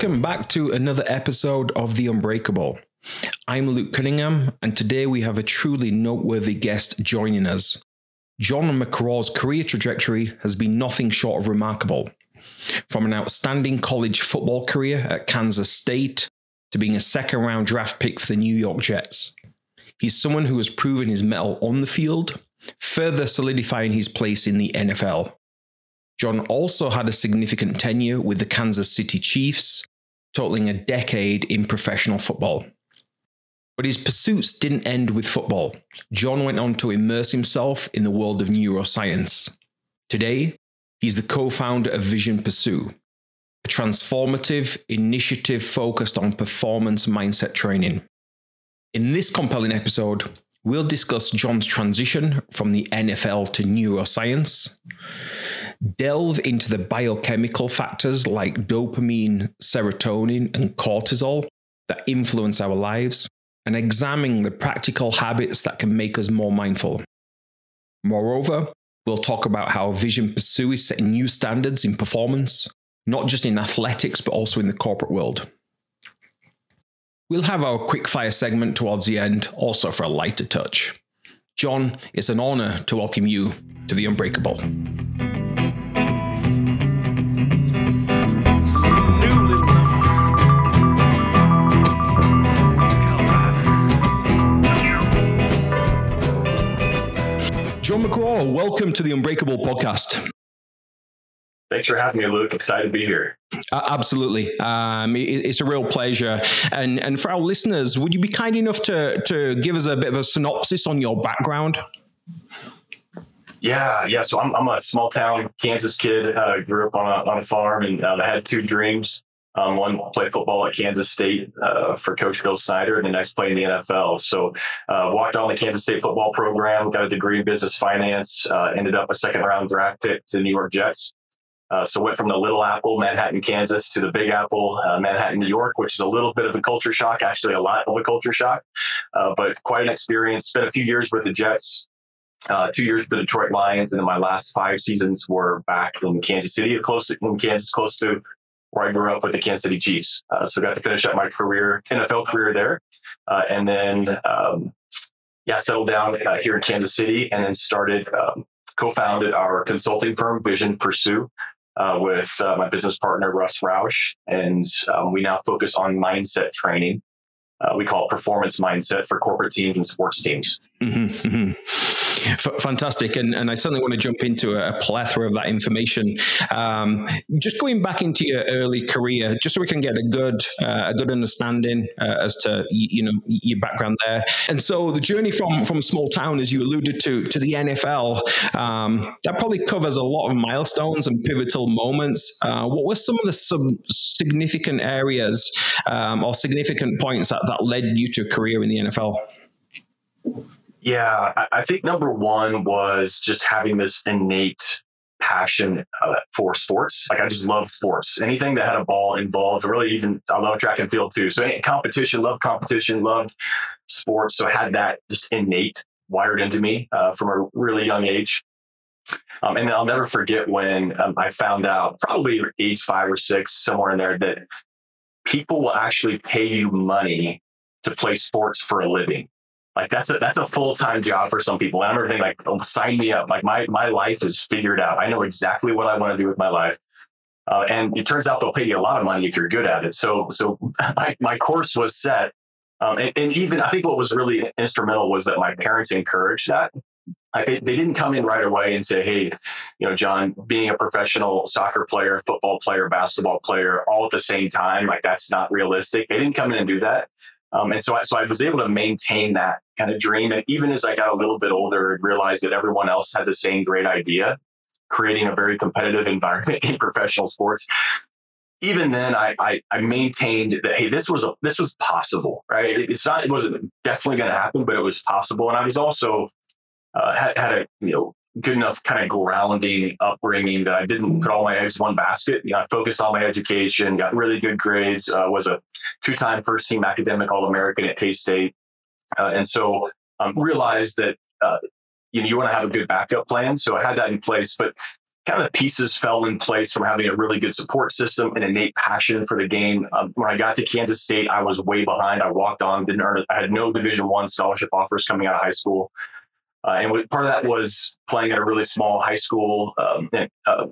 Welcome back to another episode of The Unbreakable. I'm Luke Cunningham, and today we have a truly noteworthy guest joining us. Jon McGraw's career trajectory has been nothing short of remarkable. From an outstanding college football career at Kansas State to being a second round draft pick for the New York Jets. He's someone who has proven his mettle on the field, further solidifying his place in the NFL. Jon also had a significant tenure with the Kansas City Chiefs, totaling a decade in professional football. But his pursuits didn't end with football. Jon went on to immerse himself in the world of neuroscience. Today, he's the co founder of Vision Pursue, a transformative initiative focused on performance mindset training. In this compelling episode, we'll discuss Jon's transition from the NFL to neuroscience delve into the biochemical factors like dopamine, serotonin, and cortisol that influence our lives, and examine the practical habits that can make us more mindful. Moreover, we'll talk about how Vision Pursue is setting new standards in performance, not just in athletics, but also in the corporate world. We'll have our quickfire segment towards the end, also for a lighter touch. Jon, it's an honor to welcome you to The Unbreakable. Jon McGraw, welcome to the Unbreakable podcast. Thanks for having me, Luke. Excited to be here. Uh, absolutely, um, it, it's a real pleasure. And and for our listeners, would you be kind enough to to give us a bit of a synopsis on your background? Yeah, yeah. So I'm, I'm a small town Kansas kid. Uh, grew up on a, on a farm and uh, had two dreams. Um, one played football at Kansas State uh, for Coach Bill Snyder, and the next played in the NFL. So uh, walked on the Kansas State football program, got a degree in business finance, uh, ended up a second round draft pick to the New York Jets. Uh, so went from the Little Apple, Manhattan, Kansas, to the Big Apple, uh, Manhattan, New York, which is a little bit of a culture shock, actually a lot of a culture shock, uh, but quite an experience. Spent a few years with the Jets, two years with the Detroit Lions, and then my last five seasons were back in Kansas City, close to in Kansas, close to where I grew up with the Kansas City Chiefs. Uh, so got to finish up my career, NFL career there. Uh, and then, um, yeah, settled down uh, here in Kansas City and then started, um, co-founded our consulting firm, Vision Pursue, uh, with uh, my business partner, Russ Roush. And um, we now focus on mindset training. Uh, we call it performance mindset for corporate teams and sports teams. Mm-hmm, mm-hmm. F- fantastic, and and I certainly want to jump into a, plethora of that information. Um, just going back into your early career, just so we can get a good uh, a good understanding uh, as to you know your background there. And so the journey from from small town, as you alluded to, to the NFL, um, that probably covers a lot of milestones and pivotal moments. Uh, what were some of the sub- significant areas um, or significant points that, that led you to a career in the NFL? Yeah, I think number one was just having this innate passion uh, for sports. Like I just love sports. Anything that had a ball involved, really even I love track and field too. So competition, love competition, loved sports. So I had that just innate wired into me uh, from a really young age. Um, and I'll never forget when um, I found out, probably age five or six, somewhere in there, that people will actually pay you money to play sports for a living. Like that's a that's a full time job for some people. And I remember thinking like, oh, sign me up. Like my my life is figured out. I know exactly what I want to do with my life. Uh, and it turns out they'll pay you a lot of money if you're good at it. So so my, my course was set. Um, and, and, even I think what was really instrumental was that my parents encouraged that. Like they, they didn't come in right away and say, Hey, you know, Jon, being a professional soccer player, football player, basketball player, all at the same time, like that's not realistic. They didn't come in and do that. Um, and so I, so I was able to maintain that kind of dream. And even as I got a little bit older and realized that everyone else had the same great idea, creating a very competitive environment in professional sports. Even then, I, I, I maintained that hey, this was a this was possible, right? It's not it wasn't definitely going to happen, but it was possible. And I was also uh, had, had a you know good enough kind of grounding upbringing that I didn't put all my eggs in one basket. You know, I focused on my education, got really good grades, uh, was a two-time first-team academic All-American at K-State, uh, and so um, realized that uh, you know you want to have a good backup plan. So I had that in place, but kind of the pieces fell in place from having a really good support system and innate passion for the game. Um, when I got to Kansas State, I was way behind. I walked on, didn't earn. It. I had no Division One scholarship offers coming out of high school, uh, and part of that was playing at a really small high school um, uh,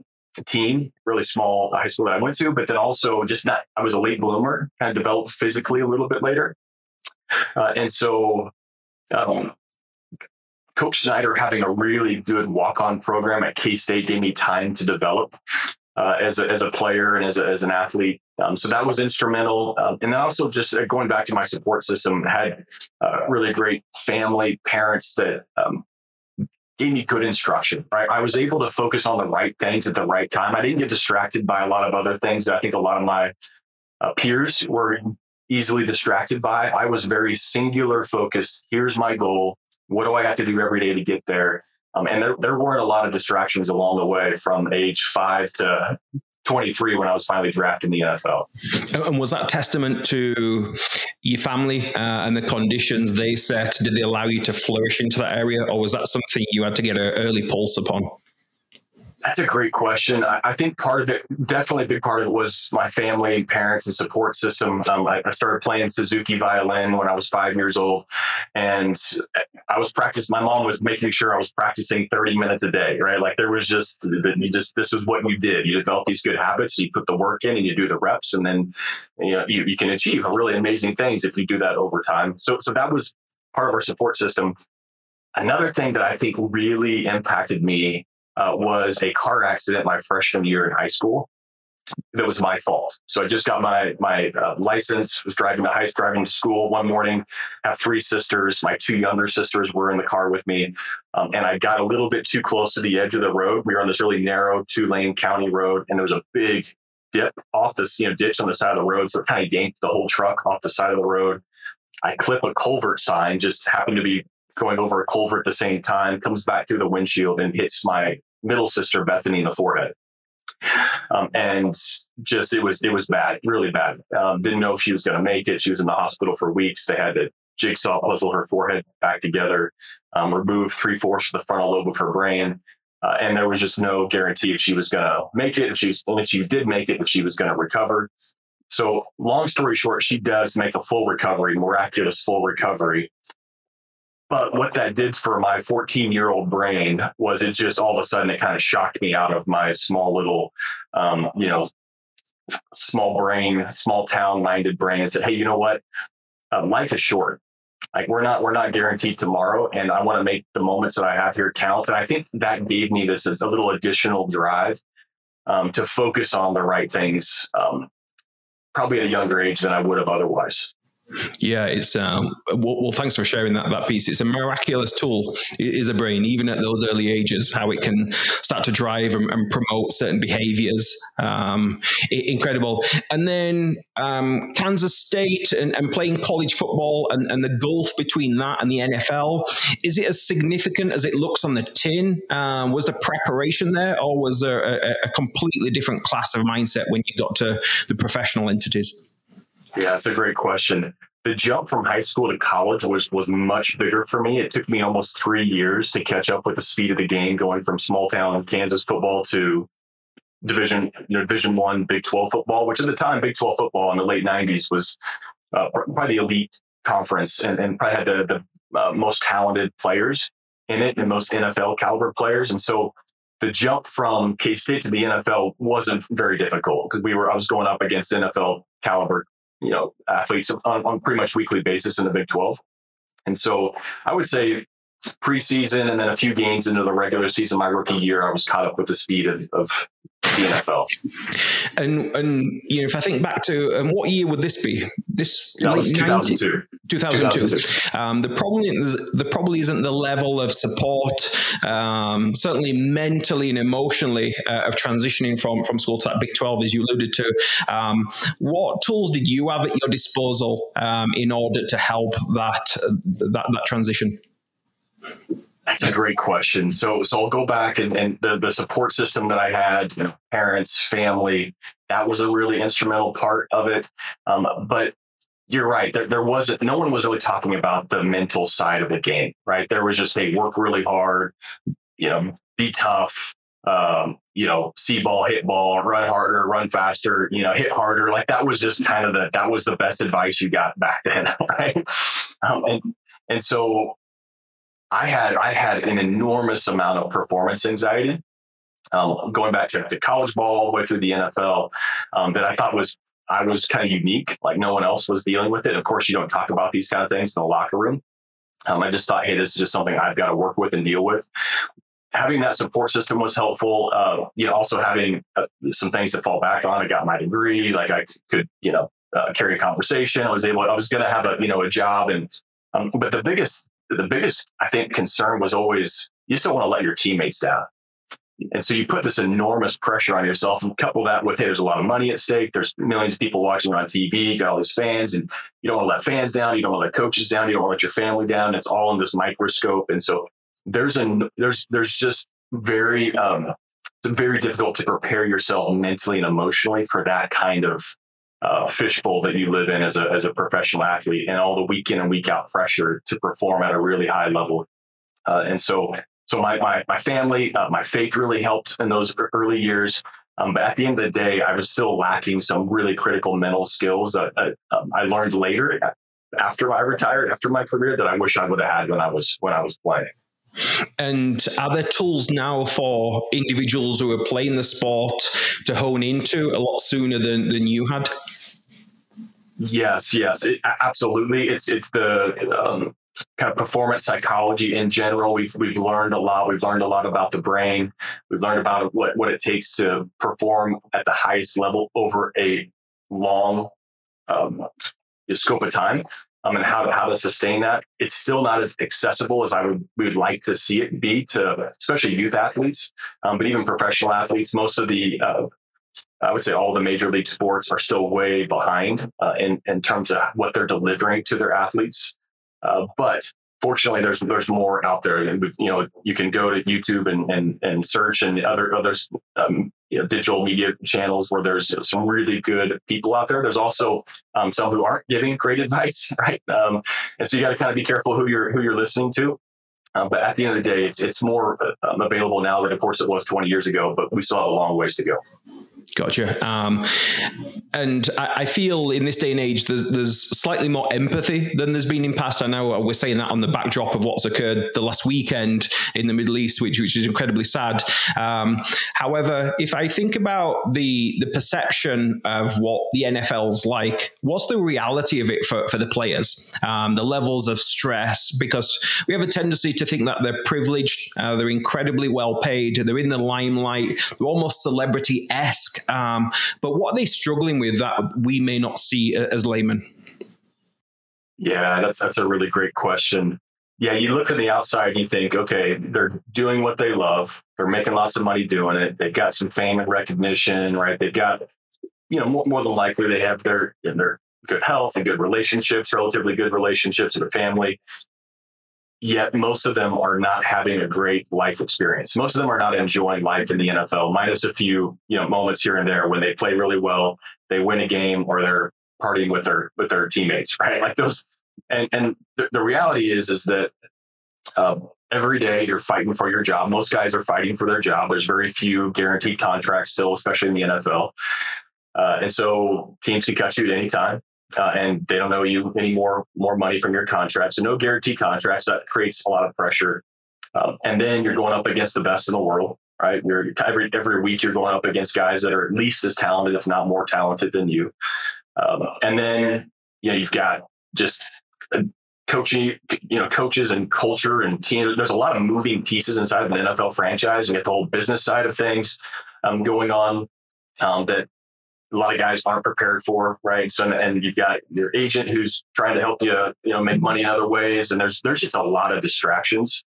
team, really small high school that I went to. But then also just not. I was a late bloomer, kind of developed physically a little bit later, uh, and so. Um, Coach Snyder having a really good walk on program at K State gave me time to develop uh, as, a, as a player and as, a, as an athlete. Um, so that was instrumental. Um, and then also just uh, going back to my support system, had uh, really great family, parents that um, gave me good instruction. Right, I was able to focus on the right things at the right time. I didn't get distracted by a lot of other things that I think a lot of my uh, peers were easily distracted by. I was very singular focused. Here's my goal. What do I have to do every day to get there? Um, and there, there weren't a lot of distractions along the way from age five to 23 when I was finally drafted in the NFL. And was that testament to your family uh, and the conditions they set? Did they allow you to flourish into that area, or was that something you had to get an early pulse upon? That's a great question. I, think part of it, definitely a big part of it, was my family parents and support system. Um, I, I, started playing Suzuki violin when I was five years old, and I was practicing. My mom was making sure I was practicing thirty minutes a day. Right, like there was just you just this was what you did. You develop these good habits. You put the work in, and you do the reps, and then you know you, you can achieve really amazing things if you do that over time. So so that was part of our support system. Another thing that I think really impacted me uh, was a car accident my freshman year in high school. That was my fault. So I just got my my uh, license. Was driving to high driving to school one morning. Have three sisters. My two younger sisters were in the car with me, um, and I got a little bit too close to the edge of the road. We were on this really narrow two lane county road, and there was a big dip off this you know ditch on the side of the road. So it kind of yanked the whole truck off the side of the road. I clip a culvert sign, just happened to be going over a culvert at the same time, comes back through the windshield and hits my middle sister Bethany in the forehead. Um, and just it was it was bad, really bad. Um, didn't know if she was going to make it. She was in the hospital for weeks. They had to jigsaw puzzle her forehead back together, um, remove three fourths of the frontal lobe of her brain, uh, and there was just no guarantee if she was going to make it. If she was, if she did make it, if she was going to recover. So, long story short, she does make a full recovery, miraculous full recovery. But what that did for my 14 year old brain was it just all of a sudden it kind of shocked me out of my small little, um, you know, small brain, small town minded brain and said, Hey, you know what? Uh, life is short. Like we're not, we're not guaranteed tomorrow. And I want to make the moments that I have here count. And I think that gave me this a little additional drive um, to focus on the right things, um, probably at a younger age than I would have otherwise. Yeah, it's um, well, well, Thanks for sharing that that piece. It's a miraculous tool. Is a brain, even at those early ages, how it can start to drive and, and promote certain behaviors. Um, incredible. And then um, Kansas State and, and, playing college football and, and, the gulf between that and the NFL. Is it as significant as it looks on the tin? Um, was the preparation there, or was there a, a completely different class of mindset when you got to the professional entities? Yeah, that's a great question. The jump from high school to college was was much bigger for me. It took me almost three years to catch up with the speed of the game, going from small town Kansas football to division you know, division one Big Twelve football, which at the time Big Twelve football in the late '90s was uh, probably the elite conference and, and probably had the, the uh, most talented players in it and most NFL caliber players. And so the jump from K State to the NFL wasn't very difficult because we were I was going up against NFL caliber you know athletes on, on pretty much weekly basis in the Big 12. And so I would say preseason and then a few games into the regular season, my rookie year, I was caught up with the speed of, of the NFL. And and you know, if I think back to um, what year would this be? This was 2002. 2002. 2002. Um, the probably the probably isn't the level of support, um, certainly mentally and emotionally, uh, of transitioning from from school to that Big 12, as you alluded to. Um, what tools did you have at your disposal um, in order to help that that, that transition? That's a great question. So, so I'll go back and, and the, the support system that I had, you know, parents, family, that was a really instrumental part of it. Um, but you're right. There, there wasn't, no one was really talking about the mental side of the game, right? There was just, hey, work really hard, you know, be tough, um, you know, see ball, hit ball, run harder, run faster, you know, hit harder. Like that was just kind of the that was the best advice you got back then, right? Um, and and so I had I had an enormous amount of performance anxiety. Um, going back to, to, college ball all the way through the NFL, um, that I thought was I was kind of unique, like no one else was dealing with it. Of course, you don't talk about these kind of things in the locker room. Um, I just thought, hey, this is just something I've got to work with and deal with having that support system was helpful. Uh, you know, also having uh, some things to fall back on. I got my degree, like I could, you know, uh, carry a conversation. I was able. I was going to have a, you know, a job, and um, but the biggest, the biggest, I think, concern was always you just don't want to let your teammates down. And so you put this enormous pressure on yourself and couple that with, hey, there's a lot of money at stake. There's millions of people watching on TV. Got all these fans and you don't want to let fans down. You don't want to let coaches down. You don't want to let your family down. It's all in this microscope. And so there's a there's there's just very um, it's very difficult to prepare yourself mentally and emotionally for that kind of uh, fishbowl that you live in as a as a professional athlete and all the week in and week out pressure to perform at a really high level. Uh, and so so my my my family, uh, my faith really helped in those early years. Um, but at the end of the day, I was still lacking some really critical mental skills that, um, I learned later after I retired, after my career, that I wish I would have had when I was when I was playing. And are there tools now for individuals who are playing the sport to hone into a lot sooner than, than you had? Yes, yes, it, absolutely. It's it's the um, kind of performance psychology in general. We've we've learned a lot. We've learned a lot about the brain. We've learned about what what it takes to perform at the highest level over a long um, scope of time um, and how to, how to sustain that. It's still not as accessible as I would we would like to see it be to especially youth athletes, um, but even professional athletes. Most of the uh, I would say all the major league sports are still way behind uh, in in terms of what they're delivering to their athletes. Uh, but fortunately, there's there's more out there, you know you can go to YouTube and and, and search and other others um, you know, digital media channels where there's some really good people out there. There's also um, some who aren't giving great advice, right? Um, and so you got to kind of be careful who you're who you're listening to. Um, but at the end of the day, it's it's more uh, available now than, of course, it was 20 years ago. But we still have a long ways to go. Gotcha. Um, and I, I, feel in this day and age, there's, there's slightly more empathy than there's been in past. I know we're saying that on the backdrop of what's occurred the last weekend in the Middle East, which, which is incredibly sad. Um, however, if I think about the the perception of what the NFL's like, what's the reality of it for, for the players? Um, the levels of stress, because we have a tendency to think that they're privileged, uh, they're incredibly well paid, they're in the limelight, they're almost celebrity esque um, but what are they struggling with that we may not see as laymen? Yeah, that's that's a really great question. Yeah, you look at the outside you think, okay, they're doing what they love. They're making lots of money doing it. They've got some fame and recognition, right? They've got, you know, more, more than likely they have their their good health and good relationships, relatively good relationships with their family yet most of them are not having a great life experience. Most of them are not enjoying life in the NFL, minus a few, you know, moments here and there when they play really well, they win a game or they're partying with their with their teammates, right? Like those and and the, the reality is is that uh, every day you're fighting for your job. Most guys are fighting for their job. There's very few guaranteed contracts still, especially in the NFL. Uh, and so teams can cut you at any time uh, and they don't owe you any more more money from your contract. So no guarantee contracts. That creates a lot of pressure. Um, and then you're going up against the best in the world, right? You're every every week you're going up against guys that are at least as talented, if not more talented than you. Um, and then you know you've got just uh, coaching, you know, coaches and culture and team. There's a lot of moving pieces inside of an NFL franchise. You get the whole business side of things um, going on um, that a lot of guys aren't prepared for, right? So, and you've got your agent who's trying to help you, you know, make money in other ways, and there's there's just a lot of distractions,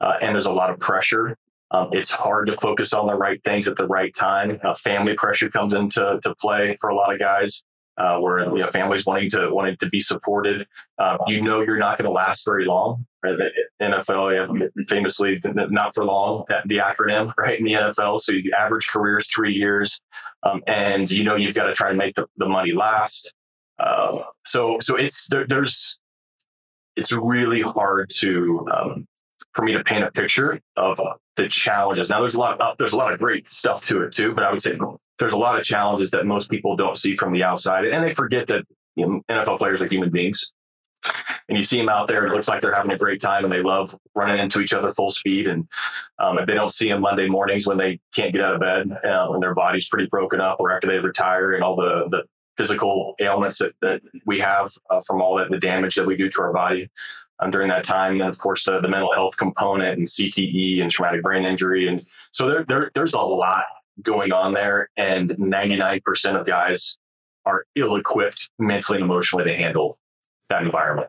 uh, and there's a lot of pressure. Um, it's hard to focus on the right things at the right time. Uh, family pressure comes into to play for a lot of guys uh, where you know families wanting to wanting to be supported. Uh, you know you're not going to last very long. Right? The NFL famously not for long the acronym right in the NFL. So the average career is three years, um, and you know you've got to try and make the, the money last. Um, so so it's there, there's it's really hard to um, for me to paint a picture of uh, the challenges. Now there's a lot of, there's a lot of great stuff to it too, but I would say there's a lot of challenges that most people don't see from the outside, and they forget that you know, NFL players are human beings. And you see them out there, and it looks like they're having a great time, and they love running into each other full speed. And um, if they don't see them Monday mornings when they can't get out of bed uh, and their body's pretty broken up, or after they retire, and all the the physical ailments that, that we have uh, from all that the damage that we do to our body, um, during that time. And of course, the, the mental health component and CTE and traumatic brain injury. And so there, there there's a lot going on there. And 99% of guys are ill equipped mentally and emotionally to handle that environment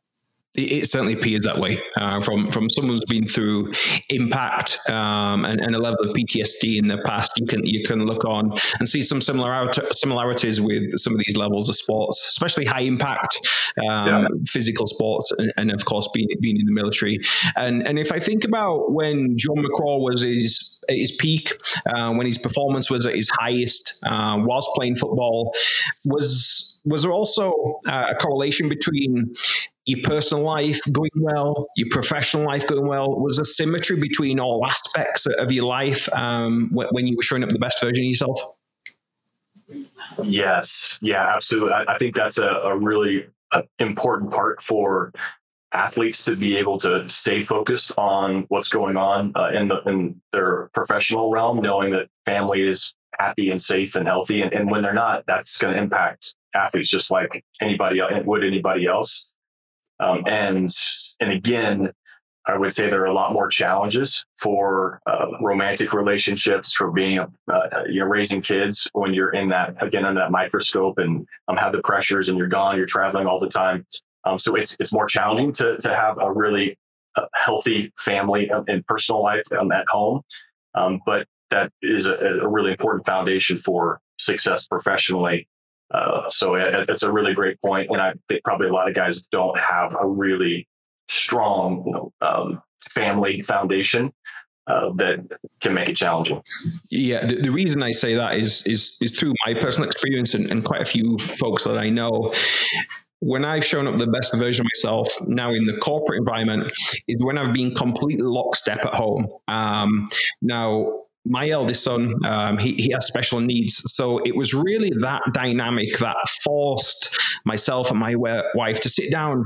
it certainly appears that way uh, from from someone who's been through impact um, and, and, a level of PTSD in the past. You can you can look on and see some similarity, similarities with some of these levels of sports, especially high impact um, yeah. physical sports, and, and, of course being being in the military. And and if I think about when John McEnroe was his at his peak, uh, when his performance was at his highest, uh, whilst playing football, was was there also uh, a correlation between your personal life going well, your professional life going well? Was there symmetry between all aspects of your life um, when you were showing up the best version of yourself? Yes, yeah, absolutely. I, I think that's a, a really uh, important part for athletes to be able to stay focused on what's going on uh, in the in their professional realm, knowing that family is happy and safe and healthy, and, and when they're not, that's going to impact athletes just like anybody would anybody else. Um, and and again, I would say there are a lot more challenges for uh, romantic relationships, for being, uh, you know, raising kids when you're in that, again, under that microscope and um, have the pressures and you're gone, you're traveling all the time. Um, so it's, it's more challenging to, to have a really uh, healthy family and personal life um, at home. Um, but that is a, a really important foundation for success professionally uh, so it, it's a really great point, and I think probably a lot of guys don't have a really strong you know, um, family foundation uh, that can make it challenging. Yeah, the, the, reason I say that is is is through my personal experience and, and, quite a few folks that I know. When I've shown up the best version of myself now in the corporate environment is when I've been completely lockstep at home. Um, now, my eldest son, um, he, he has special needs. So it was really that dynamic that forced myself and my wife to sit down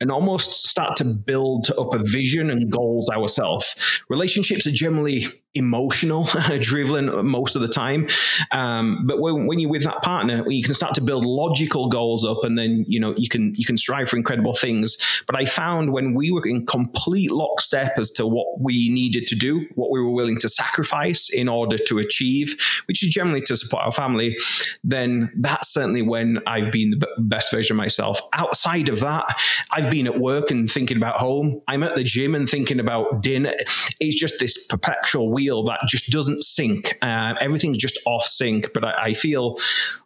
and almost start to build up a vision and goals ourselves. Relationships are generally emotional driven most of the time um, but when, when, you're with that partner you can start to build logical goals up and then you know you can you can strive for incredible things but i found when we were in complete lockstep as to what we needed to do what we were willing to sacrifice in order to achieve which is generally to support our family then that's certainly when i've been the best version of myself outside of that i've been at work and thinking about home i'm at the gym and thinking about dinner it's just this perpetual wheel that just doesn't sync. Uh, everything's just off sync. But I, I, feel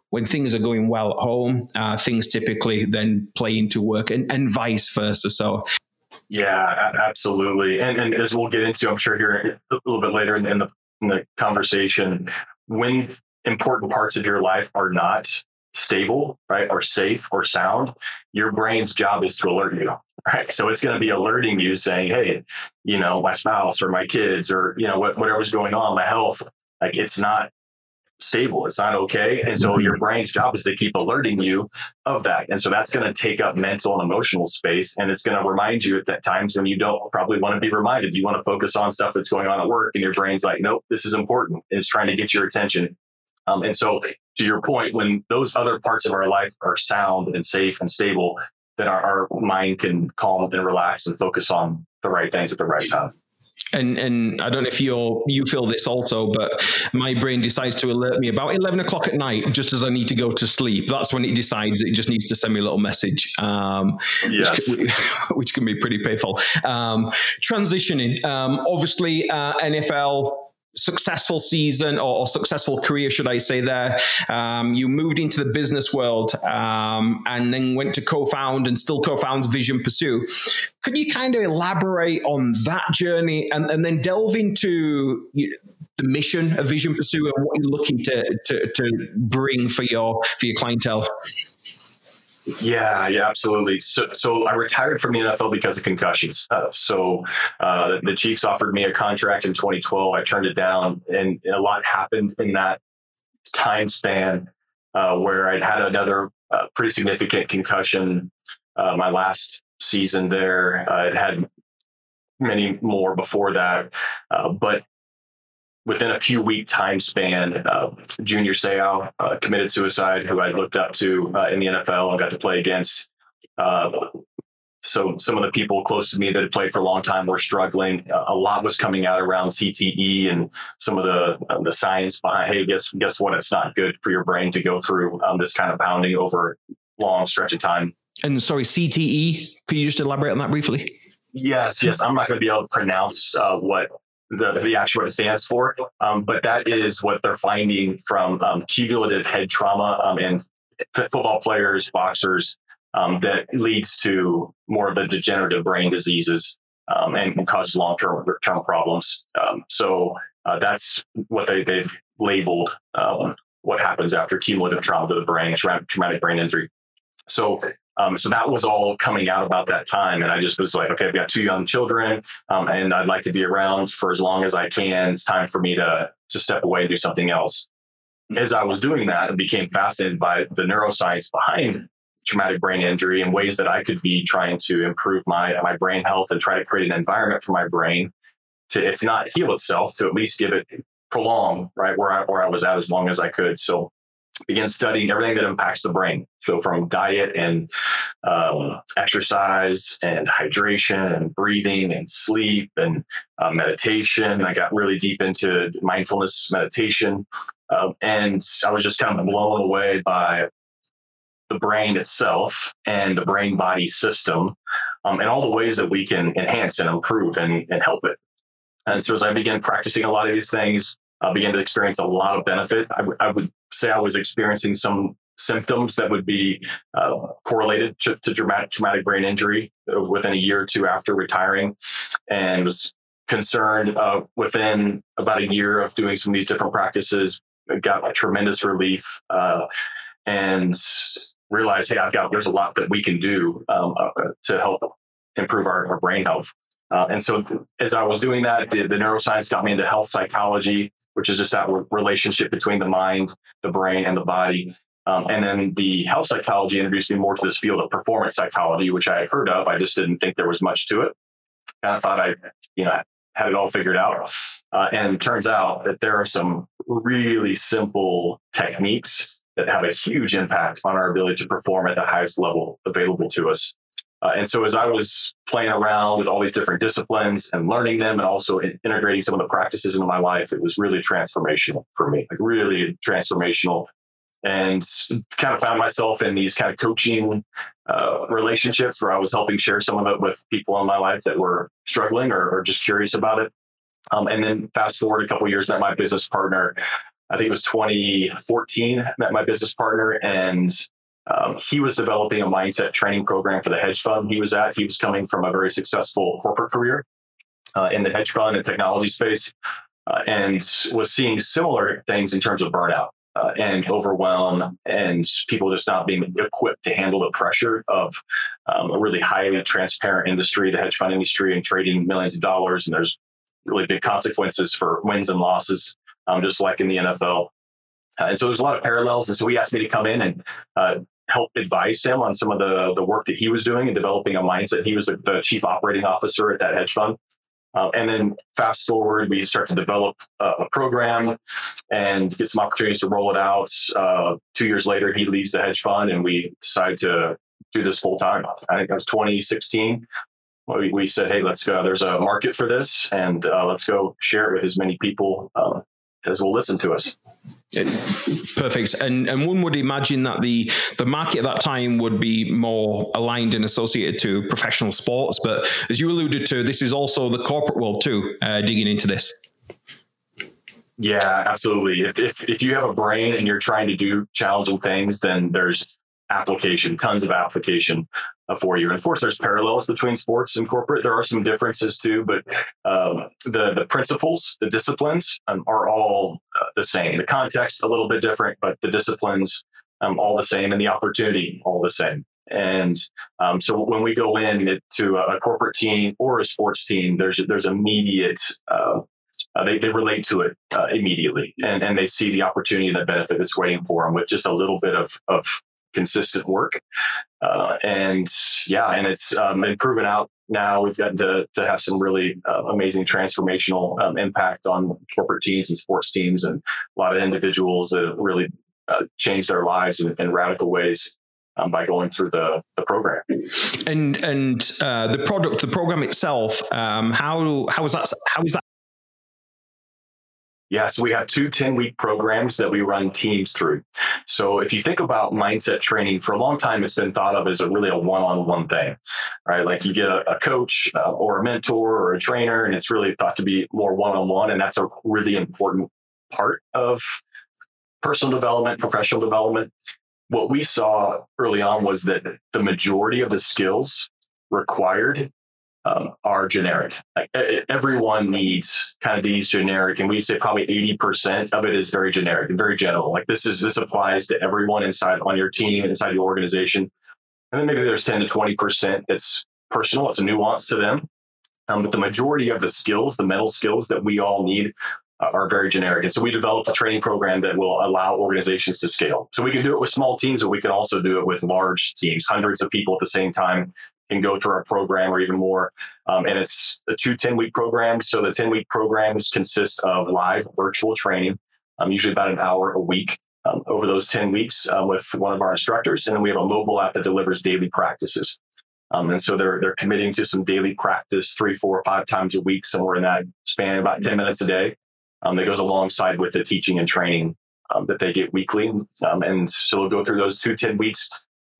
when things are going well at home, uh, things typically then play into work and, and vice versa. So yeah, absolutely. And, and as we'll get into, I'm sure here a little bit later in the, in the, in the conversation, when important parts of your life are not stable, right, or safe or sound, your brain's job is to alert you. Right. So it's going to be alerting you saying, Hey, you know, my spouse or my kids or, you know, what, whatever's going on, my health, like it's not stable. It's not okay. And so your mm-hmm. brain's job is to keep alerting you of that. And so that's going to take up mental and emotional space. And it's going to remind you at times when you don't probably want to be reminded. You want to focus on stuff that's going on at work and your brain's like, nope, this is important. And it's trying to get your attention. Um, and so to your point, when those other parts of our life are sound and safe and stable, then our, our mind can calm and relax and focus on the right things at the right time and and I don't know if you you feel this also, but my brain decides to alert me about eleven o'clock at night, just as I need to go to sleep. That's when it decides it just needs to send me a little message, um, yes. which, can, which, can, be pretty painful. Um, transitioning, um, obviously, uh, NFL successful season or, or, successful career, should I say, there. Um, you moved into the business world um, and then went to co found and still co founds Vision Pursue. Could you kind of elaborate on that journey and, and then delve into you know, the mission of Vision Pursue and what you're looking to, to, to bring for your, for your clientele? Yeah, yeah, absolutely. So, so I retired from the NFL because of concussions. Uh, so uh, the Chiefs offered me a contract in 2012. I turned it down, and a lot happened in that time span uh, where I'd had another uh, pretty significant concussion uh, my last season there. I'd had many more before that, uh, but within a few week time span, uh, Junior Seau uh, committed suicide, who I looked up to uh, in the NFL and got to play against. Uh, so some of the people close to me that had played for a long time were struggling. a lot was coming out around CTE and some of the uh, the science behind. Hey, guess guess what? It's not good for your brain to go through um, this kind of pounding over long stretch of time. And sorry, CTE. Could you just elaborate on that briefly? Yes, yes. I'm not going to be able to pronounce uh, what the, the actual what it stands for. Um, but that is what they're finding from um, cumulative head trauma um, in football players, boxers, um, that leads to more of the degenerative brain diseases um, and, causes long term term problems. Um, so uh, that's what they, they've labeled what happens after cumulative trauma to the brain, traumatic brain injury. So um, so that was all coming out about that time. And I just was like, okay, I've got two young children um, and I'd like to be around for as long as I can. It's time for me to, to step away and do something else. As I was doing that, I became fascinated by the neuroscience behind traumatic brain injury and ways that I could be trying to improve my, my brain health and try to create an environment for my brain to, if not heal itself, to at least give it prolong, right, where I, where I was at as long as I could. So begin studying everything that impacts the brain. So from diet and um, exercise and hydration and breathing and sleep and uh, meditation. I got really deep into mindfulness meditation. Uh, and I was just kind of blown away by the brain itself and the brain body system um, and all the ways that we can enhance and improve and, and help it. And so as I began practicing a lot of these things, I began to experience a lot of benefit. I, would say I was experiencing some symptoms that would be uh, correlated to, to dramatic, traumatic brain injury within a year or two after retiring, and was concerned uh, within about a year of doing some of these different practices. Got a tremendous relief uh, and realized, hey, I've got there's a lot that we can do um, uh, to help improve our, our brain health. Uh, and so, as I was doing that, the, the, neuroscience got me into health psychology, which is just that relationship between the mind, the brain, and the body. Um, and then the health psychology introduced me more to this field of performance psychology, which I had heard of. I just didn't think there was much to it. Kind of thought I, you know, had it all figured out. Uh, and turns out that there are some really simple techniques that have a huge impact on our ability to perform at the highest level available to us. Uh, and so as I was playing around with all these different disciplines and learning them and also integrating some of the practices into my life, it was really transformational for me, like really transformational. And kind of found myself in these kind of coaching uh, relationships where I was helping share some of it with people in my life that were struggling or, or just curious about it. Um, and then fast forward a couple years, met my business partner. I think it was 2014. Met my business partner, and um, he was developing a mindset training program for the hedge fund he was at. He was coming from a very successful corporate career uh, in the hedge fund and technology space uh, and was seeing similar things in terms of burnout. Uh, and overwhelm and people just not being equipped to handle the pressure of um, a really highly transparent industry, the hedge fund industry, and trading millions of dollars. And there's really big consequences for wins and losses, um, just like in the NFL. Uh, and so there's a lot of parallels. And so he asked me to come in and uh, help advise him on some of the, the work that he was doing and developing a mindset. He was the, the chief operating officer at that hedge fund. Uh, and then fast forward, we start to develop a, a, program and get some opportunities to roll it out. Uh, two years later, he leaves the hedge fund and we decide to do this full time. I think that was 2016. We, we said, hey, let's go. There's a market for this and uh, let's go share it with as many people um, as will listen to us. Perfect. And and one would imagine that the the market at that time would be more aligned and associated to professional sports. But as you alluded to, this is also the corporate world too, uh, digging into this. Yeah, absolutely. If, if if you have a brain and you're trying to do challenging things, then there's application, tons of application uh, for you. And of course, there's parallels between sports and corporate. There are some differences too, but um, the the principles, the disciplines um, are all the same. The context a little bit different, but the disciplines um, all the same, and the opportunity all the same. And um, so when we go in to a corporate team or a sports team, there's there's immediate uh, uh, they, they relate to it uh, immediately and, and they see the opportunity and the benefit that's waiting for them with just a little bit of, of consistent work. Uh, and yeah, and it's um, been proven out now. We've gotten to, to have some really uh, amazing transformational um, impact on corporate teams and sports teams and a lot of individuals that really uh, changed their lives in, in radical ways. Um, by going through the, the program. And and uh, the product, the program itself, um, how how is that how is that yeah, so we have two 10 week programs that we run teams through. So if you think about mindset training, for a long time, it's been thought of as a really a one on one thing, right? Like you get a, a coach uh, or a mentor or a trainer, and it's really thought to be more one on one. And that's a really important part of personal development, professional development. What we saw early on was that the majority of the skills required um, are generic. Like everyone needs kind of these generic, and we'd say probably eighty percent of it is very generic and very general. Like this is this applies to everyone inside on your team inside your organization, and then maybe there's ten to twenty percent that's personal. It's a nuance to them, um, but the majority of the skills, the mental skills that we all need. Uh, are very generic. And so we developed a training program that will allow organizations to scale. So we can do it with small teams, but we can also do it with large teams, hundreds of people at the same time can go through our program or even more. Um, and it's a two 10 week program. So the 10 week programs consist of live virtual training, um, usually about an hour a week. Um, over those 10 weeks uh, with one of our instructors. And then we have a mobile app that delivers daily practices. Um, and so they're, they're committing to some daily practice three, four, five times a week, somewhere in that span, about 10 minutes a day. Um, that goes alongside with the teaching and training um, that they get weekly. Um, and so they'll go through those two 10 weeks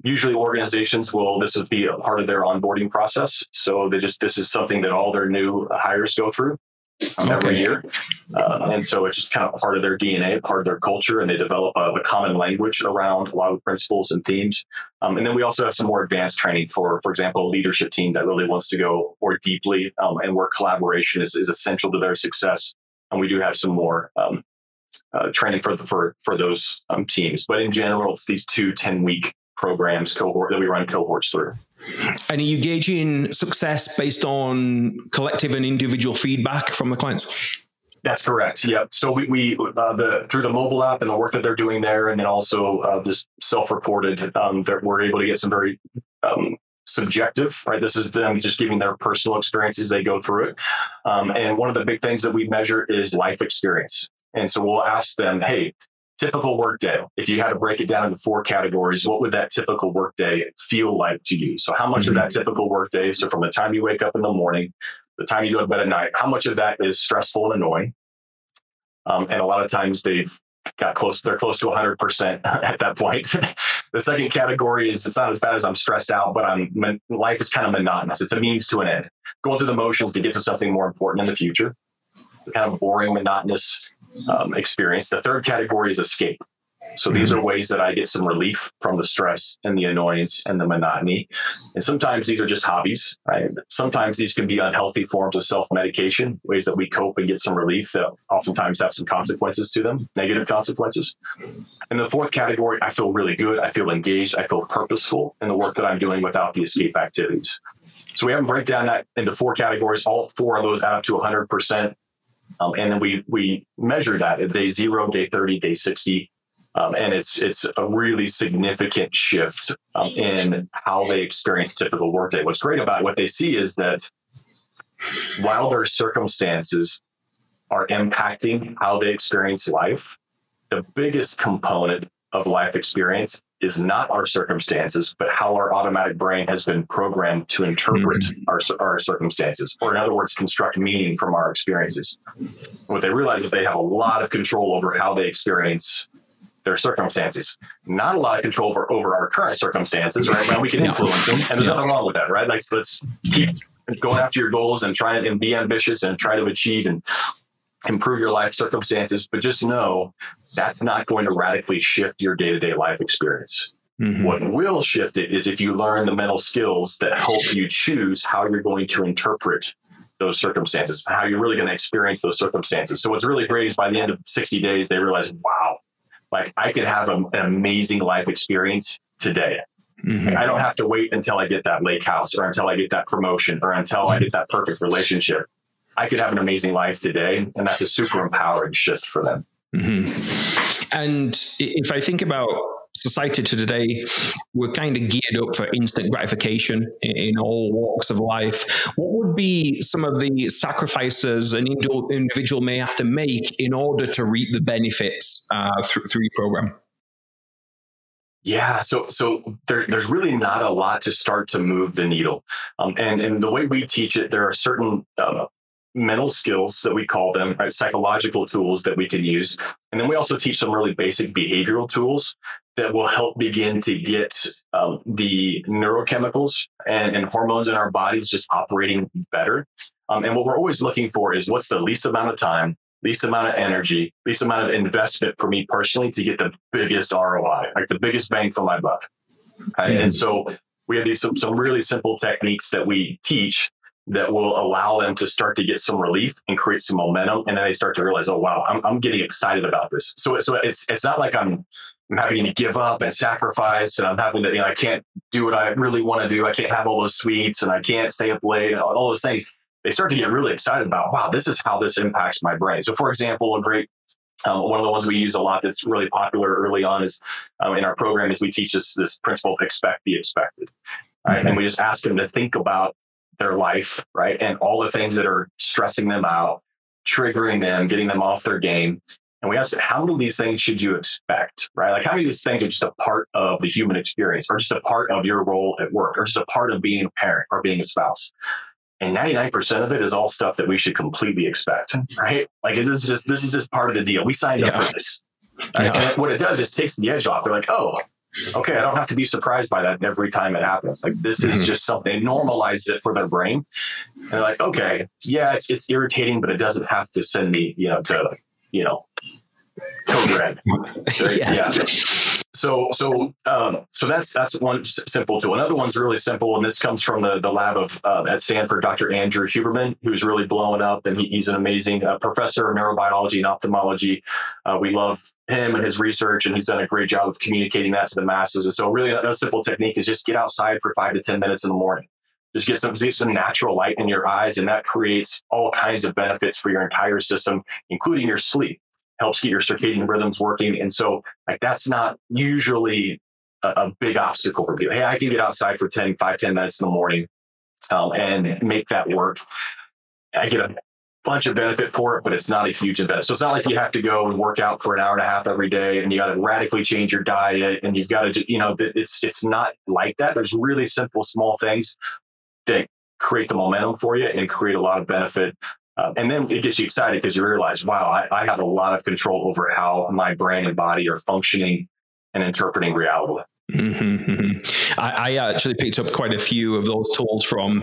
usually organizations will this would be a part of their onboarding process. So they just this is something that all their new hires go through um, okay. every year. Uh, and so it's just kind of part of their dna part of their culture and they develop a, a common language around a lot of principles and themes. Um, and then we also have some more advanced training for for example a leadership team that really wants to go more deeply um, and where collaboration is, is essential to their success. And we do have some more um, uh, training for the, for for those um, teams. But in general it's these two 10 week programs cohort that we run cohorts through. And are you gauging success based on collective and individual feedback from the clients? That's correct. Yep. So we, we uh, the through the mobile app and the work that they're doing there, and then also uh, just self-reported, um, that we're able to get some very um, subjective. Right. This is them just giving their personal experiences. They go through it, um, and one of the big things that we measure is life experience. And so we'll ask them, hey, typical workday. If you had to break it down into four categories what would that typical workday feel like to you? So how much mm-hmm. of that typical workday so from the time you wake up in the morning the time you go to bed at night how much of that is stressful and annoying? Um, and a lot of times they've got close they're close to 100% at that point. The second category is it's not as bad as i'm stressed out but i'm life is kind of monotonous. It's a means to an end. Going through the motions to get to something more important in the future. Kind of boring monotonous um, experience. The third category is escape. So these are mm-hmm. ways that I get some relief from the stress and the annoyance and the monotony. And sometimes these are just hobbies, right? Sometimes these can be unhealthy forms of self medication, ways that we cope and get some relief that oftentimes have some consequences to them, negative consequences. And the fourth category, I feel really good. I feel engaged. I feel purposeful in the work that I'm doing without the escape activities. So we haven't break down that into four categories. All four of those add up to 100%. Um, and then we we measure that at day zero, day 30, day 60. Um, and it's it's a really significant shift um, in how they experience typical workday. What's great about it, what they see is that while their circumstances are impacting how they experience life, the biggest component of life experience is not our circumstances, but how our automatic brain has been programmed to interpret mm-hmm. our, our circumstances, or in other words, construct meaning from our experiences. what they realize is they have a lot of control over how they experience their circumstances. Not a lot of control over, over our current circumstances, right? Now we can influence them, and there's nothing wrong with that, right? Like let's keep going after your goals and try and be ambitious and try to achieve and improve your life circumstances, but just know that's not going to radically shift your day to day life experience. Mm-hmm. What will shift it is if you learn the mental skills that help you choose how you're going to interpret those circumstances, how you're really going to experience those circumstances. So, what's really great is by the end of 60 days, they realize, wow, like I could have a, an amazing life experience today. Mm-hmm. I don't have to wait until I get that lake house or until I get that promotion or until I get that perfect relationship. I could have an amazing life today. And that's a super empowering shift for them. Mm-hmm. And if I think about society today, we're kind of geared up for instant gratification in all walks of life. What would be some of the sacrifices an individual may have to make in order to reap the benefits uh, through, through your program? Yeah, so so there, there's really not a lot to start to move the needle, um, and and the way we teach it, there are certain uh, mental skills that we call them, right? Psychological tools that we can use. And then we also teach some really basic behavioral tools that will help begin to get um, the neurochemicals and, and, hormones in our bodies just operating better. Um, and what we're always looking for is what's the least amount of time, least amount of energy, least amount of investment for me personally to get the biggest ROI, like the biggest bang for my buck. Right? Mm-hmm. And so we have these some, some really simple techniques that we teach that will allow them to start to get some relief and create some momentum. And then they start to realize, oh, wow, I'm, I'm getting excited about this. So, so it's, it's not like I'm, I'm having to give up and sacrifice and I'm having to, you know, I can't do what I really want to do. I can't have all those sweets and I can't stay up late, and all those things. They start to get really excited about, wow, this is how this impacts my brain. So, for example, a great um, one of the ones we use a lot that's really popular early on is um, in our program is we teach this this principle of expect the expected. Right? Mm-hmm. And we just ask them to think about their life, right? And all the things that are stressing them out, triggering them, getting them off their game. And we ask them, how many of these things should you expect, right? Like how many of these things are just a part of the human experience or just a part of your role at work or just a part of being a parent or being a spouse? And 99% of it is all stuff that we should completely expect, mm-hmm. right? Like this is just, this is just part of the deal. We signed yeah. up for this. Yeah. And what it does is takes the edge off. They're like, oh, okay, I don't have to be surprised by that every time it happens. Like this is mm-hmm. just something normalizes it for their brain. And they're like, okay, yeah, it's it's irritating, but it doesn't have to send me, you know, to you know, code red. yes. Yeah. So so um, so that's that's one simple tool. Another one's really simple, and this comes from the the lab of uh, at Stanford, Dr. Andrew Huberman, who's really blowing up, and he, he's an amazing uh, professor of neurobiology and ophthalmology. Uh, we love him and his research, and he's done a great job of communicating that to the masses. And so, really, a, simple technique is just get outside for five to ten minutes in the morning. Just get some, get some natural light in your eyes, and that creates all kinds of benefits for your entire system, including your sleep helps get your circadian rhythms working. And so like that's not usually a, a big obstacle for people. Hey, I can get outside for 10, 5, 10 minutes in the morning um, and make that work. I get a bunch of benefit for it, but it's not a huge investment. So it's not like you have to go and work out for an hour and a half every day and you got to radically change your diet and you've got to, you know, it's, it's not like that. There's really simple, small things that create the momentum for you and create a lot of benefit uh, and then it gets you excited because you realize, wow, I, I, have a lot of control over how my brain and body are functioning and interpreting reality. Mm-hmm, mm-hmm. I, I, actually picked up quite a few of those tools from,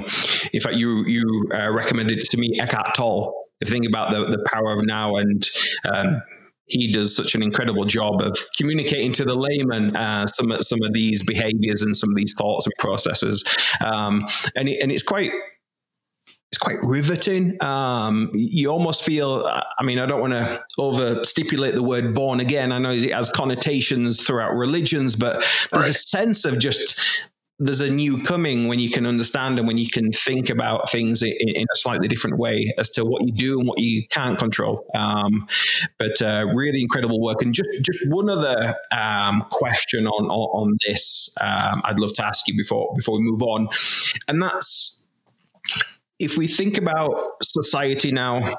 in fact, you you uh, recommended to me Eckhart Tolle. The thing about the, the power of now and um, he does such an incredible job of communicating to the layman uh, some some of these behaviors and some of these thoughts and processes, um, and it, and it's quite quite riveting. Um, you almost feel, I mean, I don't want to over stipulate the word born again. I know it has connotations throughout religions, but there's right. a sense of just there's a new coming when you can understand and when you can think about things in, in a slightly different way as to what you do and what you can't control. Um, but uh, really incredible work. And just just one other um, question on on, on this, um, I'd love to ask you before before we move on, and that's if we think about society now,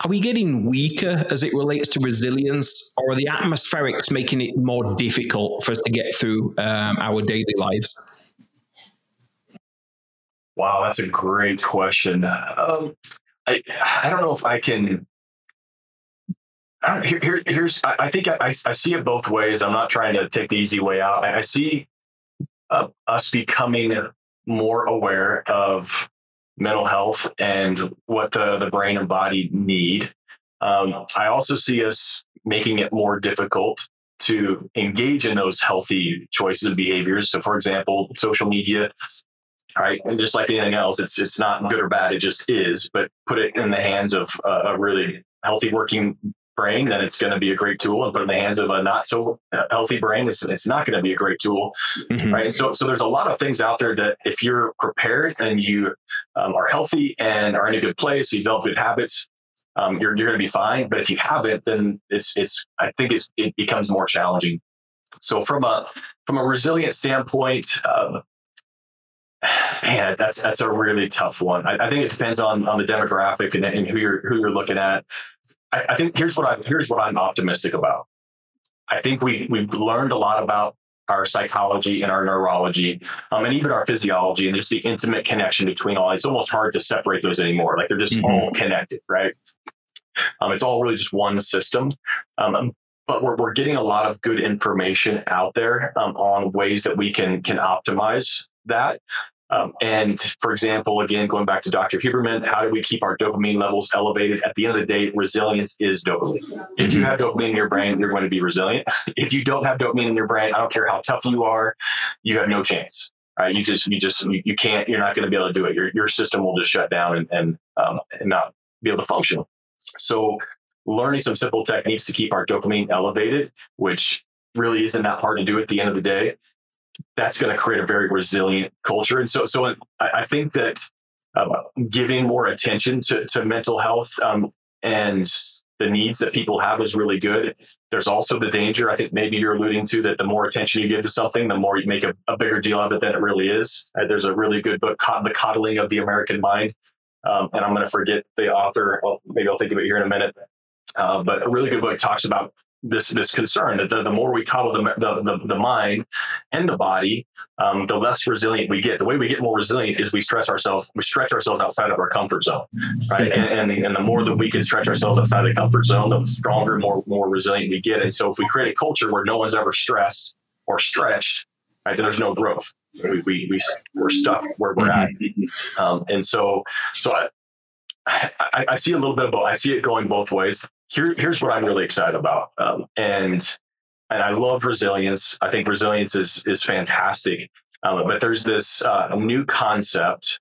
are we getting weaker as it relates to resilience, or are the atmospherics making it more difficult for us to get through um, our daily lives? Wow, that's a great question. Um, I I don't know if I can. here, here, here's I, I think I, I, see it both ways. I'm not trying to take the easy way out. I, I see uh, us becoming more aware of mental health and what the, the brain and body need. Um, I also see us making it more difficult to engage in those healthy choices and behaviors. So, for example, social media, right? And just like anything else, it's it's not good or bad; it just is. But put it in the hands of a really healthy working brain, then it's going to be a great tool. And put in the hands of a not so uh, healthy brain, it's, it's not going to be a great tool, mm-hmm. right? So, so there's a lot of things out there that if you're prepared and you um, are healthy and are in a good place, you develop good habits, um, you're you're going to be fine. But if you haven't, then it's it's I think it's it becomes more challenging. So from a from a resilient standpoint, uh, man, that's that's a really tough one. I, I, think it depends on on the demographic and, and who you're who you're looking at. I, I think here's what I here's what I'm optimistic about. I think we we've learned a lot about our psychology and our neurology, um, and even our physiology, and just the intimate connection between all. It's almost hard to separate those anymore. Like they're just mm-hmm. all connected, right? Um, it's all really just one system. Um, but we're, we're getting a lot of good information out there um, on ways that we can can optimize that. Um, and for example, again, going back to Dr. Huberman, how do we keep our dopamine levels elevated? At the end of the day, resilience is dopamine. If you mm-hmm. have dopamine in your brain, you're going to be resilient. If you don't have dopamine in your brain, I don't care how tough you are, you have no chance. Right? You just, you just, you, you can't, you're not going to be able to do it. Your, your system will just shut down and, and, um, and not be able to function. So learning some simple techniques to keep our dopamine elevated, which really isn't that hard to do at the end of the day, that's going to create a very resilient culture. And so, so I, I think that um, giving more attention to, to mental health um, and the needs that people have is really good. There's also the danger, I think maybe you're alluding to, that the more attention you give to something, the more you make a, a bigger deal of it than it really is. Uh, there's a really good book, The Coddling of the American Mind. Um, and I'm going to forget the author. Well, maybe I'll think of it here in a minute. Uh, but a really good book talks about this this concern that the, the more we coddle the, the, the, the mind and the body, um, the less resilient we get. The way we get more resilient is we stress ourselves, we stretch ourselves outside of our comfort zone, right? And, and, and the more that we can stretch ourselves outside the comfort zone, the stronger, more more resilient we get. And so if we create a culture where no one's ever stressed or stretched, right, then there's no growth. We, we, we we're stuck where we're at. Mm-hmm. Um, and so so I, I, I see a little bit of both. I see it going both ways here, here's what I'm really excited about. Um, and and I love resilience. I think resilience is is fantastic. Um, but there's this uh, new concept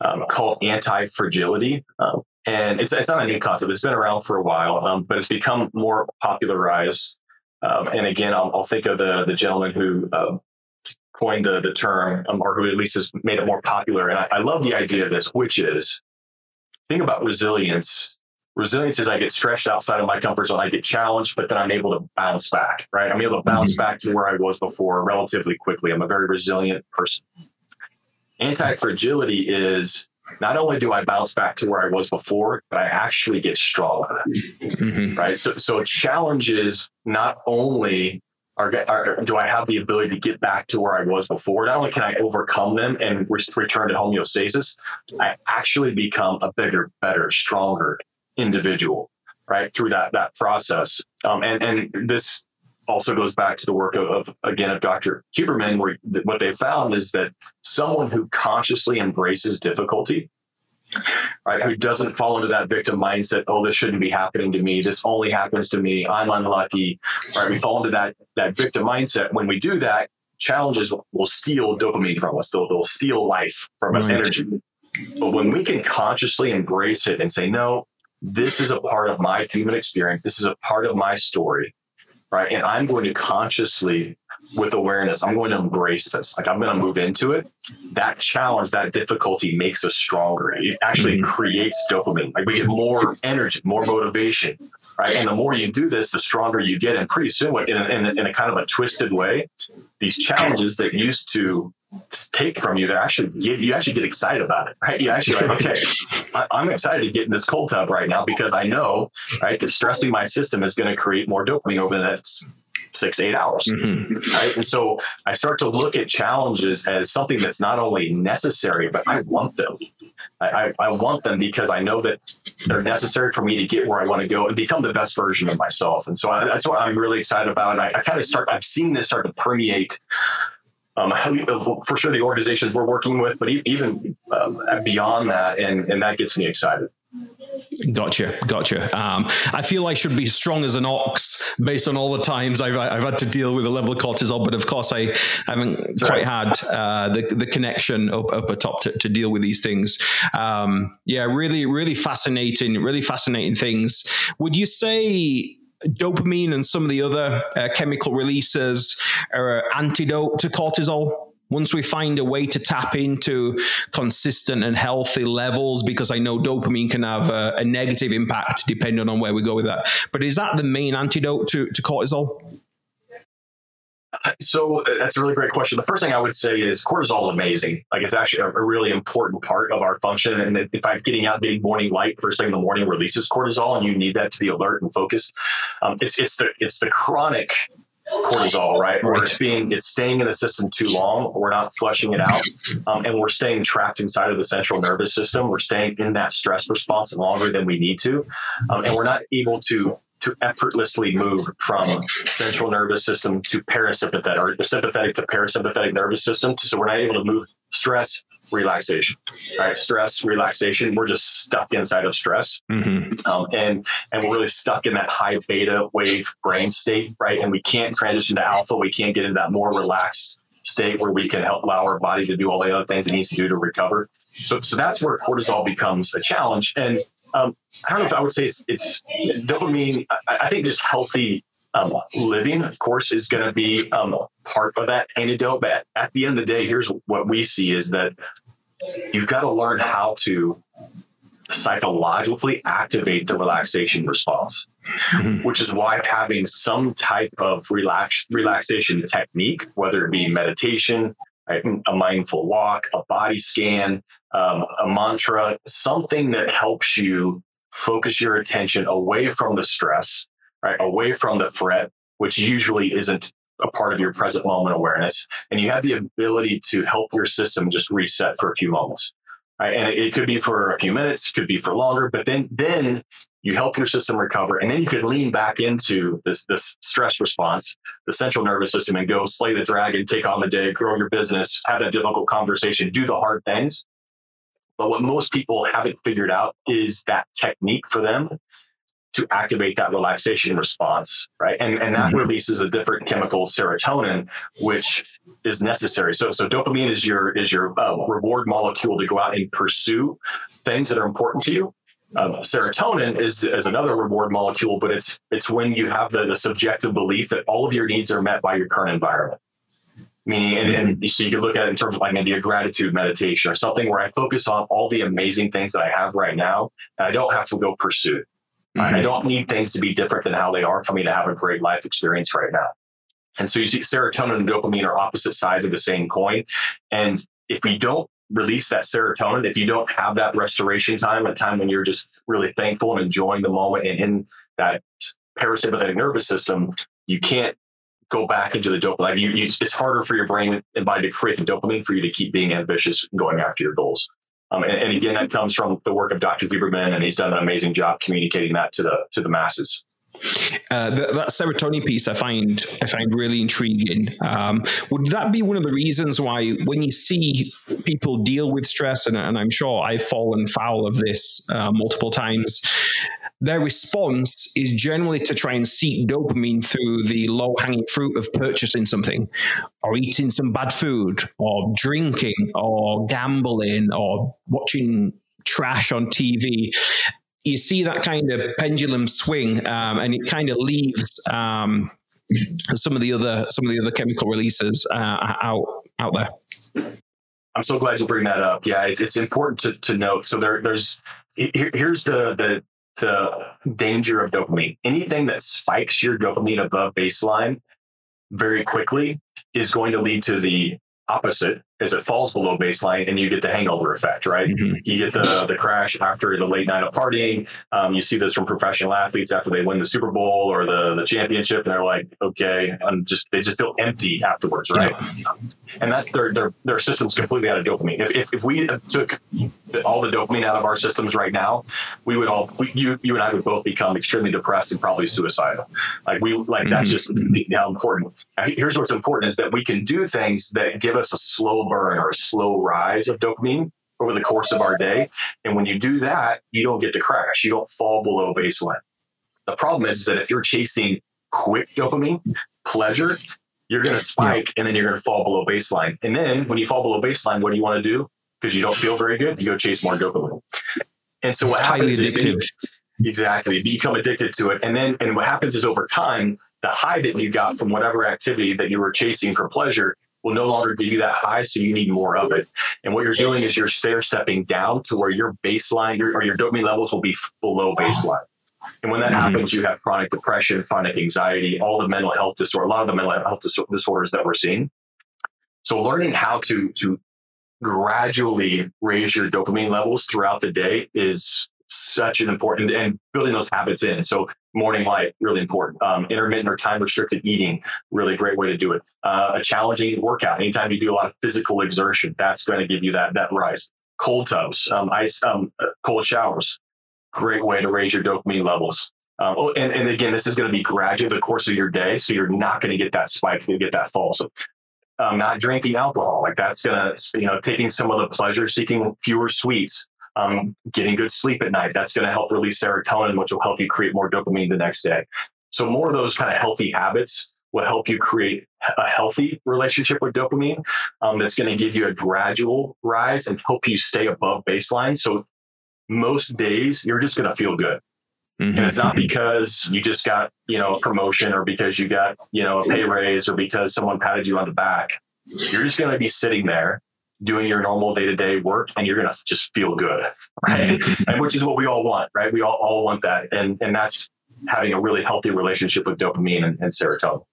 um, called anti fragility. Um, and it's, it's not a new concept. It's been around for a while, um, but it's become more popularized. Um, and again, I'll, I'll, think of the, the gentleman who uh, coined the, the term, or who at least has made it more popular. And I, I love the idea of this, which is think about resilience resilience is I get stretched outside of my comfort zone. I get challenged, but then I'm able to bounce back, right? I'm able to bounce mm-hmm. back to where I was before relatively quickly. I'm a very resilient person. Anti fragility is not only do I bounce back to where I was before, but I actually get stronger, mm-hmm. right? So, so challenges not only are, are, do I have the ability to get back to where I was before? Not only can I overcome them and re- return to homeostasis, I actually become a bigger, better, stronger, individual, right? Through that that process, um, and and this also goes back to the work of, of again of Dr. Huberman, where th- what they found is that someone who consciously embraces difficulty, right, who doesn't fall into that victim mindset, oh, this shouldn't be happening to me, this only happens to me, I'm unlucky, right? We fall into that that victim mindset. When we do that, challenges will steal dopamine from us. They'll, they'll steal life from us, right. energy. But when we can consciously embrace it and say, no, this is a part of my human experience. This is a part of my story, right? And I'm going to consciously, with awareness, I'm going to embrace this. Like I'm going to move into it. That challenge, that difficulty makes us stronger. It actually mm-hmm. creates dopamine. Like we get more energy, more motivation, right? And the more you do this, the stronger you get. And pretty soon, in a, in a, in a kind of a twisted way, these challenges that used to take from you to actually give you actually get excited about it right? You actually like okay I, am excited to get in this cold tub right now because i know right that stressing my system is going to create more dopamine over the next six eight hours mm-hmm. right? And so i start to look at challenges as something that's not only necessary but i want them. I, I, I want them because i know that they're necessary for me to get where i want to go and become the best version of myself. And so I, that's what i'm really excited about. And I, I kind of start i've seen this start to permeate um, for sure the organizations we're working with, but even um, beyond that, and, and that gets me excited. Gotcha, gotcha. Um, I feel I should be strong as an ox based on all the times I've, I've had to deal with a level of cortisol, but of course I haven't quite had uh, the the connection up, up atop to, to deal with these things. Um, yeah, really, really fascinating, really fascinating things. Would you say dopamine and some of the other uh, chemical releases are an antidote to cortisol? once we find a way to tap into consistent and healthy levels, because I know dopamine can have a, a negative impact depending on where we go with that. But is that the main antidote to, to cortisol? So uh, that's a really great question. The first thing I would say is cortisol is amazing. Like it's actually a, a, really important part of our function. And if I'm getting out, getting morning light first thing in the morning releases cortisol, and you need that to be alert and focused. Um, it's it's the it's the chronic cortisol, right? Where it's being it's staying in the system too long. We're not flushing it out, um, and we're staying trapped inside of the central nervous system. We're staying in that stress response longer than we need to, um, and we're not able to to effortlessly move from central nervous system to parasympathetic or sympathetic to parasympathetic nervous system. So we're not able to move stress relaxation. Right stress relaxation we're just stuck inside of stress. Mm-hmm. um, and and we're really stuck in that high beta wave brain state right? And we can't transition to alpha. We can't get into that more relaxed state where we can help allow our body to do all the other things it needs to do to recover. So so that's where cortisol becomes a challenge. And um, I don't know if I would say it's, it's dopamine. I, I think just healthy um, living, of course, is going to be um, part of that antidote. But at the end of the day, here's what we see is that you've got to learn how to psychologically activate the relaxation response, mm-hmm. which is why having some type of relax relaxation technique, whether it be meditation, a mindful walk, a body scan, um, a mantra, something that helps you focus your attention away from the stress, right? Away from the threat, which usually isn't a part of your present moment awareness. And you have the ability to help your system just reset for a few moments. Right? And it, it could be for a few minutes, could be for longer, but then, then you help your system recover. And then you could lean back into this, this stress response, the central nervous system and go slay the dragon, take on the day, grow your business, have that difficult conversation, do the hard things. But what most people haven't figured out is that technique for them to activate that relaxation response, right? And, and that mm-hmm. releases a different chemical, serotonin, which is necessary. So, so dopamine is your is your uh, reward molecule to go out and pursue things that are important to you. Um, serotonin is, is another reward molecule, but it's it's when you have the, the subjective belief that all of your needs are met by your current environment. Meaning, and, and so you can look at it in terms of like maybe a gratitude meditation or something where I focus on all the amazing things that I have right now, and I don't have to go pursue. Mm-hmm. I don't need things to be different than how they are for me to have a great life experience right now. And so you see, serotonin and dopamine are opposite sides of the same coin. And if we don't release that serotonin, if you don't have that restoration time, a time when you're just really thankful and enjoying the moment and in that parasympathetic nervous system, you can't go back into the dopamine. Like you, you, it's harder for your brain and body to create the dopamine for you to keep being ambitious and going after your goals. Um, and, and, again, that comes from the work of Dr. Lieberman, and he's done an amazing job communicating that to the to the masses. Uh, the, that serotonin piece I find I find really intriguing. Um, would that be one of the reasons why when you see people deal with stress, and, and I'm sure I've fallen foul of this uh, multiple times, their response is generally to try and seek dopamine through the low hanging fruit of purchasing something or eating some bad food or drinking or gambling or watching trash on TV. You see that kind of pendulum swing, um, and it kind of leaves um, some of the other some of the other chemical releases uh, out out there. I'm so glad you bring that up. Yeah, it's, it's important to, to note. So there, there's here, here's the the the danger of dopamine. Anything that spikes your dopamine above baseline very quickly is going to lead to the opposite as it falls below baseline and you get the hangover effect, right? Mm-hmm. You get the the crash after the late night of partying. Um, you see this from professional athletes after they win the Super Bowl or the, the championship, and they're like, okay, I'm just they just feel empty afterwards, right? Yeah. And that's their their their system's completely out of dopamine. If if, if we took the, all the dopamine out of our systems right now, we would all we, you you and I would both become extremely depressed and probably suicidal. Like we like mm-hmm. that's just the, how important. Here's what's important is that we can do things that give us a slow burn or a slow rise of dopamine over the course of our day. And when you do that, you don't get the crash. You don't fall below baseline. The problem is, is that if you're chasing quick dopamine, pleasure, you're going to spike and then you're going to fall below baseline. And then when you fall below baseline, what do you want to do? Because you don't feel very good, you go chase more dopamine. And so what Highly happens addictive. is exactly you become addicted to it. And then and what happens is over time, the high that you got from whatever activity that you were chasing for pleasure will no longer give you that high, so you need more of it. And what you're doing is you're stair stepping down to where your baseline your, or your dopamine levels will be below baseline. And when that mm-hmm. happens, you have chronic depression, chronic anxiety, all the mental health disorder, a lot of the mental health disorders that we're seeing. So learning how to to gradually raise your dopamine levels throughout the day is such an important and building those habits in. So morning light, really important. Um, intermittent or time restricted eating, really great way to do it. Uh, a challenging workout. Anytime you do a lot of physical exertion, that's going to give you that that rise. Cold tubs, um, ice, um, uh, cold showers, great way to raise your dopamine levels. Um, oh, and, and again, this is going to be gradual the course of your day, so you're not going to get that spike, you get that fall. So, um, not drinking alcohol, like that's going to, you know, taking some of the pleasure seeking, fewer sweets, um, getting good sleep at night. That's going to help release serotonin, which will help you create more dopamine the next day. So, more of those kind of healthy habits will help you create a healthy relationship with dopamine um, that's going to give you a gradual rise and help you stay above baseline. So, most days you're just going to feel good. Mm-hmm. And it's not because you just got, you know, a promotion or because you got, you know, a pay raise or because someone patted you on the back. You're just going to be sitting there doing your normal day to day work and you're going to just feel good. Right. and which is what we all want, right? We all, all want that. And, and that's having a really healthy relationship with dopamine and, and serotonin.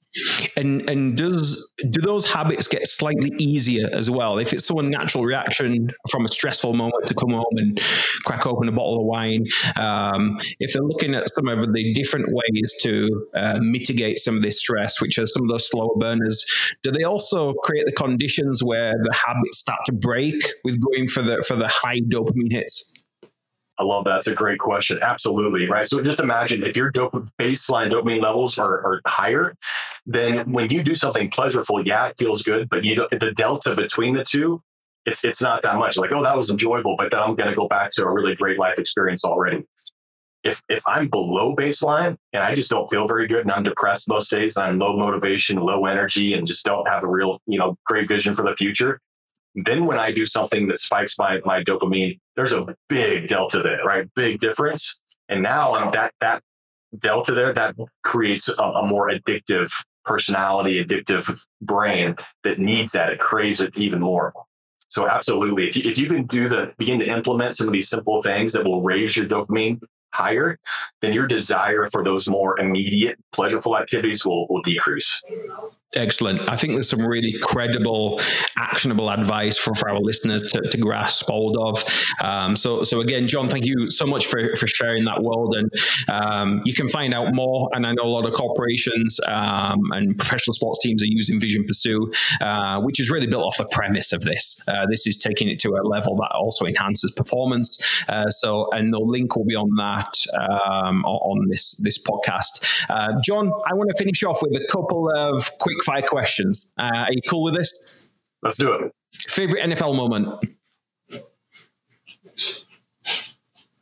And and does do those habits get slightly easier as well? If it's so natural reaction from a stressful moment to come home and crack open a bottle of wine, um, if they're looking at some of the different ways to uh, mitigate some of this stress, which are some of those slower burners, do they also create the conditions where the habits start to break with going for the for the high dopamine hits? I love that. It's a great question. Absolutely. Right. So just imagine if your dope baseline dopamine levels are, are higher, then when you do something pleasurable, yeah, it feels good, but you the delta between the two, it's it's not that much. Like, oh, that was enjoyable, but then I'm going to go back to a really great life experience already. If if I'm below baseline and I just don't feel very good and I'm depressed most days and I'm low motivation, low energy, and just don't have a real you know great vision for the future, then when I do something that spikes my my dopamine, there's a big delta there, right? Big difference. And now that that delta there that creates a, a more addictive personality, addictive brain that needs that. It craves it even more. So absolutely, if you, if you can do the begin to implement some of these simple things that will raise your dopamine higher, then your desire for those more immediate pleasureful activities will, will decrease. Excellent. I think there's some really credible, actionable advice for, for our listeners to, to grasp hold of. Um, so, so again, Jon, thank you so much for, for sharing that world. And um, you can find out more. And I know a lot of corporations um, and professional sports teams are using Vision Pursue, uh, which is really built off the premise of this. Uh, this is taking it to a level that also enhances performance. Uh, so, and the link will be on that um, on this this podcast. Uh, Jon, I want to finish off with a couple of quick fire questions. Uh, are you cool with this? Let's do it. Favorite NFL moment?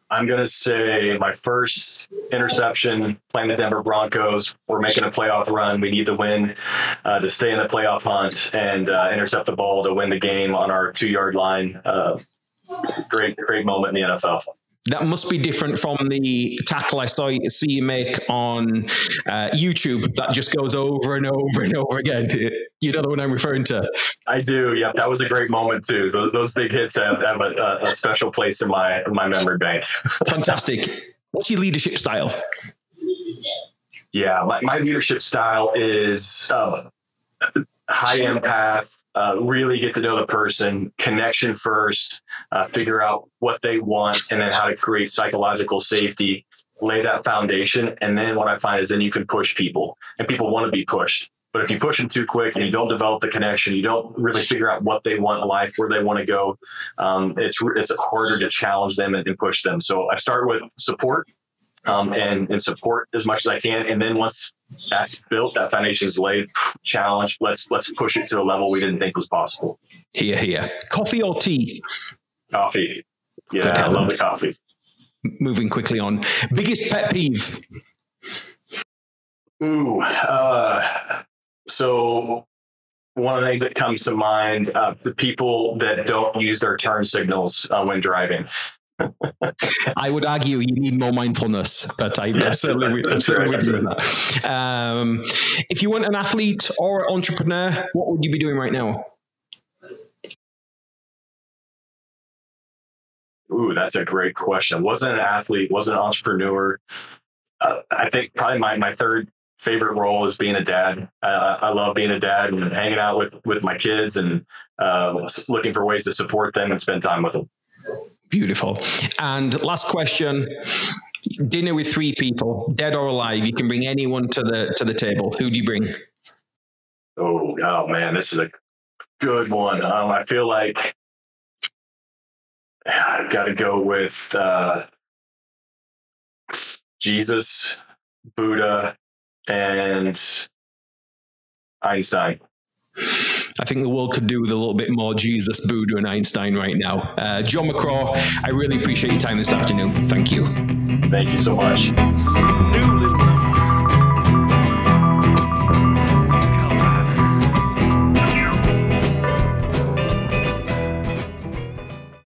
I'm going to say my first interception playing the Denver Broncos. We're making a playoff run. We need to win uh, to stay in the playoff hunt and uh, intercept the ball to win the game on our two yard line. Uh, great, great moment in the NFL that must be different from the tackle I saw see you make on uh, YouTube. That just goes over and over and over again. You know the one I'm referring to. I do. Yeah, that was a great moment too. Those, those big hits have, have a, a, special place in my my memory bank. Fantastic. What's your leadership style? Yeah, my, my leadership style is uh, high empath. Uh, really get to know the person, connection first uh, figure out what they want, and then how to create psychological safety, lay that foundation. And then what I find is then you can push people, and people want to be pushed. But if you push them too quick and you don't develop the connection, you don't really figure out what they want in life, where they want to go, um, it's it's harder to challenge them and, and, push them. So I start with support um, and, and support as much as I can, and then once that's built, that foundation is laid, challenge. Let's let's push it to a level we didn't think was possible. Here, here. Coffee or tea? Coffee. Yeah, I love the coffee. Moving quickly on. Biggest pet peeve? Ooh. Uh, so one of the things that comes to mind uh, the people that don't use their turn signals uh, when driving I would argue you need more mindfulness, but I yes, certainly, that's, that's certainly right. would that. Um, if you weren't an athlete or an entrepreneur, what would you be doing right now? Ooh, that's a great question. Wasn't an athlete, wasn't an entrepreneur. Uh, I think probably my, my third favorite role is being a dad. Uh, I love being a dad and hanging out with, with my kids and uh, looking for ways to support them and spend time with them. Beautiful. And last question. Dinner with three people, dead or alive. You can bring anyone to the to the table. Who do you bring? Oh, oh man, this is a good one. Um, I feel like I've got to go with uh, Jesus, Buddha, and Einstein. I think the world could do with a little bit more Jesus, Buddha, and Einstein right now. Uh, Jon McGraw, I really appreciate your time this afternoon. Thank you. Thank you so much.